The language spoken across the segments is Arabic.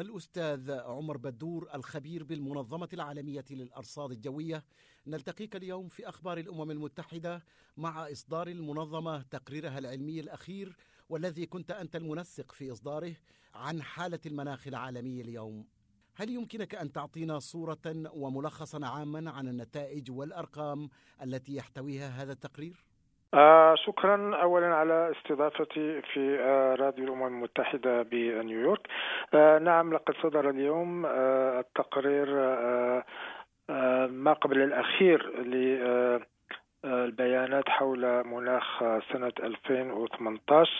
الأستاذ عمر بدور الخبير بالمنظمة العالمية للأرصاد الجوية نلتقيك اليوم في أخبار الأمم المتحدة مع إصدار المنظمة تقريرها العلمي الأخير والذي كنت أنت المنسق في إصداره عن حالة المناخ العالمي اليوم هل يمكنك أن تعطينا صورة وملخصا عاما عن النتائج والأرقام التي يحتويها هذا التقرير؟ آه شكرا اولا على استضافتي في آه راديو الأمم المتحدة بنيويورك. آه نعم لقد صدر اليوم آه التقرير آه آه ما قبل الأخير البيانات حول مناخ سنة 2018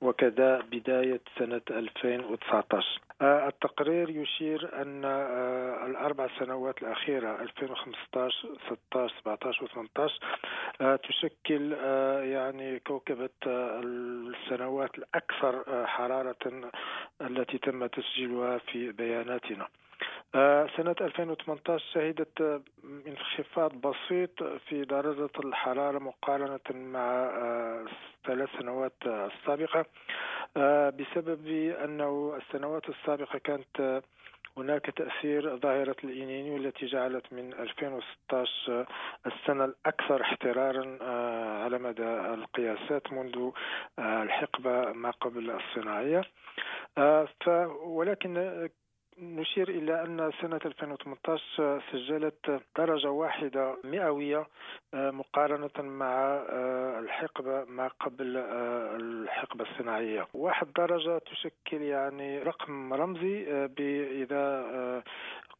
وكذا بداية سنة 2019 التقرير يشير أن الأربع سنوات الأخيرة 2015 16 17 و 18 تشكل يعني كوكبة السنوات الأكثر حرارة التي تم تسجيلها في بياناتنا. سنة 2018 شهدت انخفاض بسيط في درجة الحرارة مقارنة مع الثلاث سنوات السابقة بسبب أنه السنوات السابقة كانت هناك تأثير ظاهرة الإنينيو التي جعلت من 2016 السنة الأكثر احترارا على مدى القياسات منذ الحقبة ما قبل الصناعية. ولكن نشير إلى أن سنة 2018 سجلت درجة واحدة مئوية مقارنة مع الحقبة ما قبل الحقبة الصناعية. واحد درجة تشكل يعني رقم رمزي إذا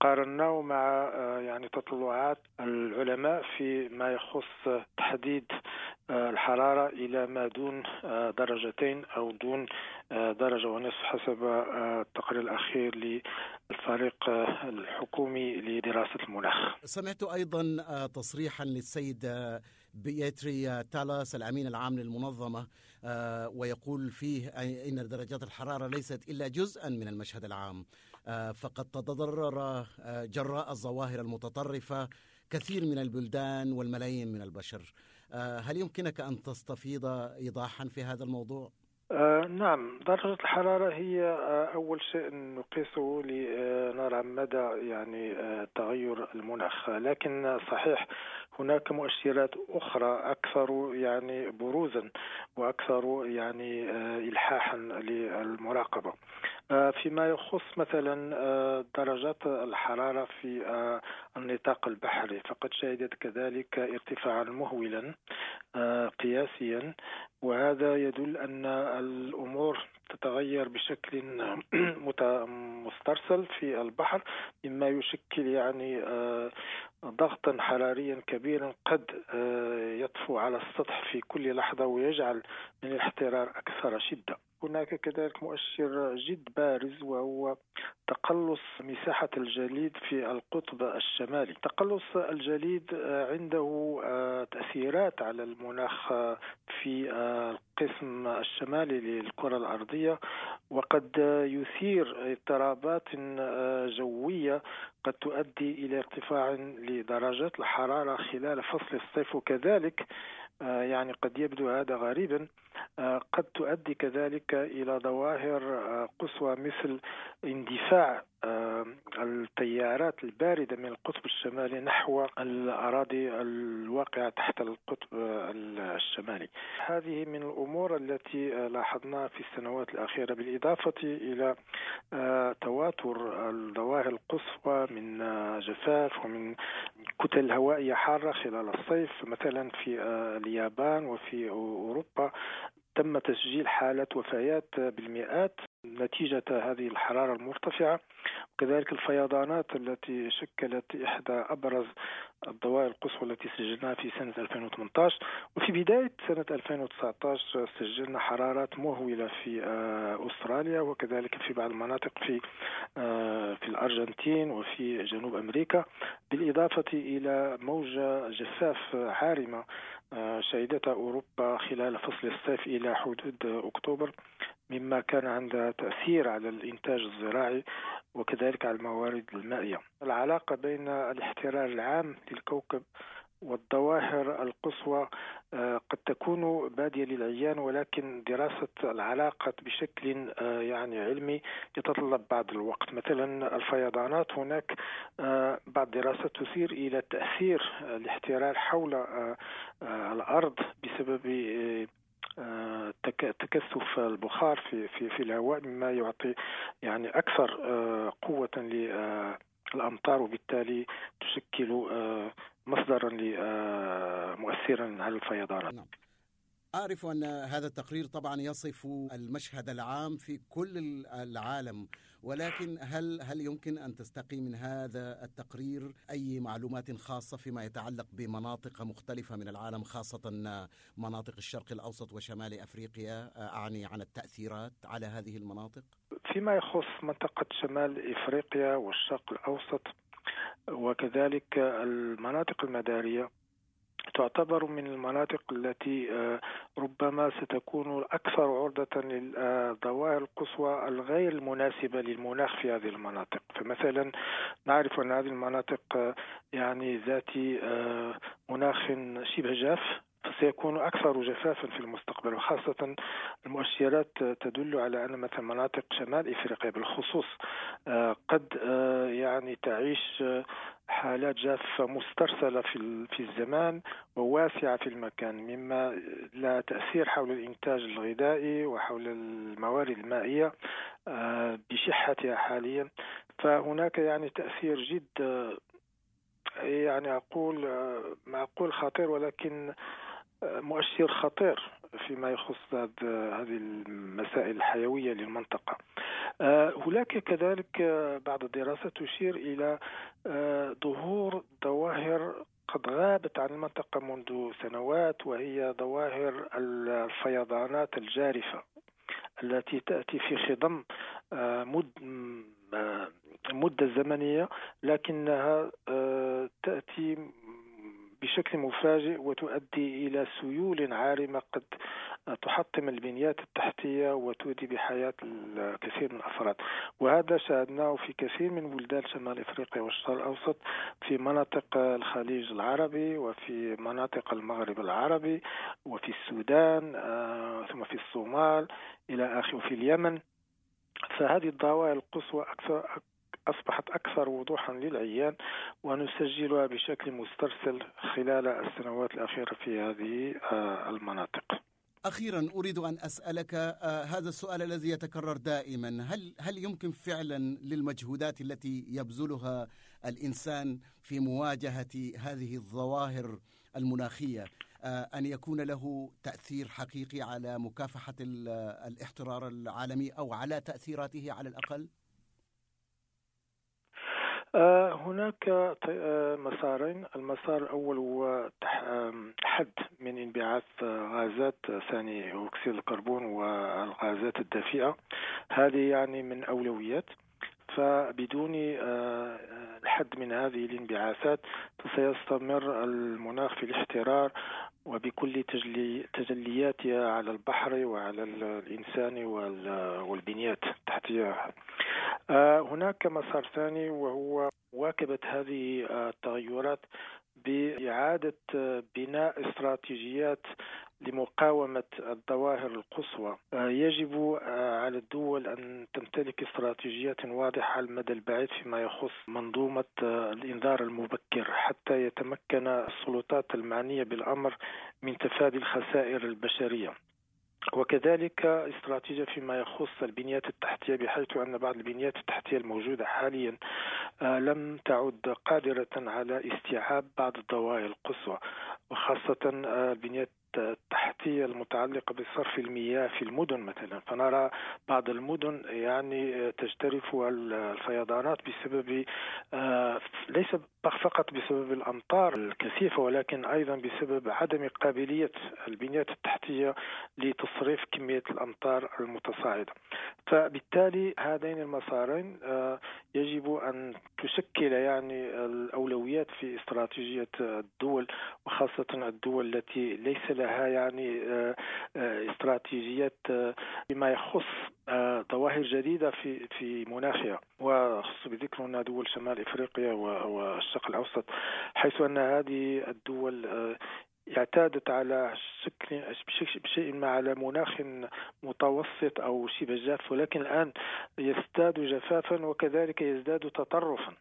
قارناه مع يعني تطلعات العلماء في ما يخص تحديد الحرارة إلى ما دون درجتين أو دون درجة ونصف حسب التقرير الأخير للفريق الحكومي لدراسة المناخ. سمعت أيضا تصريحا للسيد بيتري تالاس الأمين العام للمنظمة ويقول فيه إن درجات الحرارة ليست إلا جزءا من المشهد العام. فقد تضرر جراء الظواهر المتطرفة كثير من البلدان والملايين من البشر. هل يمكنك أن تستفيض إيضاحا في هذا الموضوع؟ آه نعم درجة الحرارة هي آه أول شيء نقيسه لنرى مدى يعني آه تغير المناخ. لكن صحيح هناك مؤشرات أخرى أكثر يعني بروزا وأكثر يعني إلحاحا للمراقبة. فيما يخص مثلا درجات الحرارة في النطاق البحري فقد شهدت كذلك ارتفاعا مهولا قياسيا. وهذا يدل أن الأمور تتغير بشكل مسترسل في البحر مما يشكل يعني ضغطا حراريا كبيرا قد يطفو على السطح في كل لحظة ويجعل من الاحترار أكثر شدة. هناك كذلك مؤشر جد بارز وهو تقلص مساحة الجليد في القطب الشمالي. تقلص الجليد عنده تأثيرات على المناخ في القسم الشمالي للكرة الأرضية وقد يثير اضطرابات جوية قد تؤدي إلى ارتفاع لدرجات الحرارة خلال فصل الصيف. وكذلك يعني قد يبدو هذا غريبا قد تؤدي كذلك إلى ظواهر قصوى مثل اندفاع التيارات الباردة من القطب الشمالي نحو الأراضي الواقعة تحت القطب الشمالي. هذه من الأمور التي لاحظناها في السنوات الأخيرة بالإضافة إلى تواتر الظواهر القصوى من جفاف ومن كتل هوائيه حارة خلال الصيف مثلا في اليابان وفي أوروبا تم تسجيل حالات وفيات بالمئات. نتيجة هذه الحرارة المرتفعة وكذلك الفيضانات التي شكلت إحدى أبرز الظواهر القصوى التي سجلناها في سنة 2018 وفي بداية سنة 2019 سجلنا حرارات مهولة في أستراليا وكذلك في بعض المناطق في في الأرجنتين وفي جنوب أمريكا بالإضافة إلى موجة جفاف عارمة شهدتها أوروبا خلال فصل الصيف إلى حدود أكتوبر. مما كان عندها تأثير على الإنتاج الزراعي وكذلك على الموارد المائية. العلاقة بين الاحترار العام للكوكب والظواهر القصوى آه، قد تكون بادية للعيان ولكن دراسة العلاقات بشكل آه، يعني علمي يتطلب بعض الوقت. مثلا الفيضانات هناك آه، بعض دراسات تشير إلى تأثير الاحترار حول الأرض بسبب تكثف البخار في في في الهواء مما يعطي يعني أكثر قوة للامطار وبالتالي تشكل مصدرا مؤثرا على الفيضانات نعم. أعرف أن هذا التقرير طبعا يصف المشهد العام في كل العالم ولكن هل هل يمكن أن تستقي من هذا التقرير أي معلومات خاصة فيما يتعلق بمناطق مختلفة من العالم خاصة مناطق الشرق الأوسط وشمال أفريقيا أعني عن التأثيرات على هذه المناطق؟ فيما يخص منطقة شمال إفريقيا والشرق الأوسط وكذلك المناطق المدارية تعتبر من المناطق التي آه، ربما ستكون أكثر عرضة للظواهر القصوى الغير المناسبة للمناخ في هذه المناطق. فمثلا نعرف أن هذه المناطق آه، يعني ذات آه، مناخ شبه جاف سيكون أكثر جفافا في المستقبل وخاصة المؤشرات تدل على أن مثلا مناطق شمال إفريقيا بالخصوص قد يعني تعيش حالات جافة مسترسلة في في الزمان وواسعة في المكان مما لا تأثير حول الإنتاج الغذائي وحول الموارد المائية آه، بشحتها حاليا. فهناك يعني تأثير جد يعني أقول آه، ما أقول خطير ولكن آه، مؤشر خطير فيما يخص هذه المسائل الحيوية للمنطقة. آه، هناك كذلك بعض الدراسات تشير إلى آه، ظهور ظواهر قد غابت عن المنطقة منذ سنوات وهي ظواهر الفيضانات الجارفة التي تأتي في خضم آه، مد مدة زمنية لكنها تأتي بشكل مفاجئ وتؤدي إلى سيول عارمة قد تحطم البنيات التحتية وتؤدي بحياة الكثير من الأفراد. وهذا شاهدناه في كثير من بلدان شمال إفريقيا والشرق الأوسط في مناطق الخليج العربي وفي مناطق المغرب العربي وفي السودان آه، ثم في الصومال إلى آخره وفي اليمن. فهذه الظواهر القصوى أكثر أصبحت أكثر وضوحا للعيان ونسجلها بشكل مسترسل خلال السنوات الأخيرة في هذه آه، المناطق أخيرا أريد أن أسألك آه، هذا السؤال الذي يتكرر دائما هل هل يمكن فعلا للمجهودات التي يبذلها الإنسان في مواجهة هذه الظواهر المناخية آه، أن يكون له تأثير حقيقي على مكافحة الاحترار العالمي أو على تأثيراته على الأقل؟ آه، هناك آه، مسارين. المسار الأول هو حد من انبعاث غازات ثاني أكسيد الكربون والغازات الدافئة. هذه يعني من أولويات. فبدون آه، الحد من هذه الانبعاثات سيستمر المناخ في الاحترار وبكل تجلي تجلياتها على البحر وعلى الإنسان والبنيات التحتية آه، هناك مسار ثاني وهو مواكبة هذه التغيرات بإعادة بناء استراتيجيات لمقاومة الظواهر القصوى. آه، يجب آه، على الدول أن تمتلك استراتيجيات واضحة على المدى البعيد فيما يخص منظومة الإنذار المبكر حتى يتمكن السلطات المعنية بالأمر من تفادي الخسائر البشرية. وكذلك استراتيجية فيما يخص البنيات التحتية بحيث أن بعض البنيات التحتية الموجودة حاليا آه، لم تعد قادرة على استيعاب بعض الظواهر القصوى وخاصة آه، البنيات التحتية المتعلقة بصرف المياه في المدن مثلا. فنرى بعض المدن يعني تجترف الفيضانات بسبب آه، ليس فقط بسبب الأمطار الكثيفة ولكن أيضا بسبب عدم قابلية البنيات التحتية لتصريف كمية الأمطار المتصاعدة. فبالتالي هذين المسارين آه، يجب أن تشكل يعني الأولويات في استراتيجية الدول وخاصة الدول التي ليس لها يعني آه، استراتيجيات بما يخص ظواهر جديدة في في مناخها وخص بذكر أن دول شمال إفريقيا والشرق الأوسط حيث أن هذه الدول اعتادت على شكل بشيء ما على مناخ متوسط أو شبه جاف ولكن الآن يزداد جفافا وكذلك يزداد تطرفا.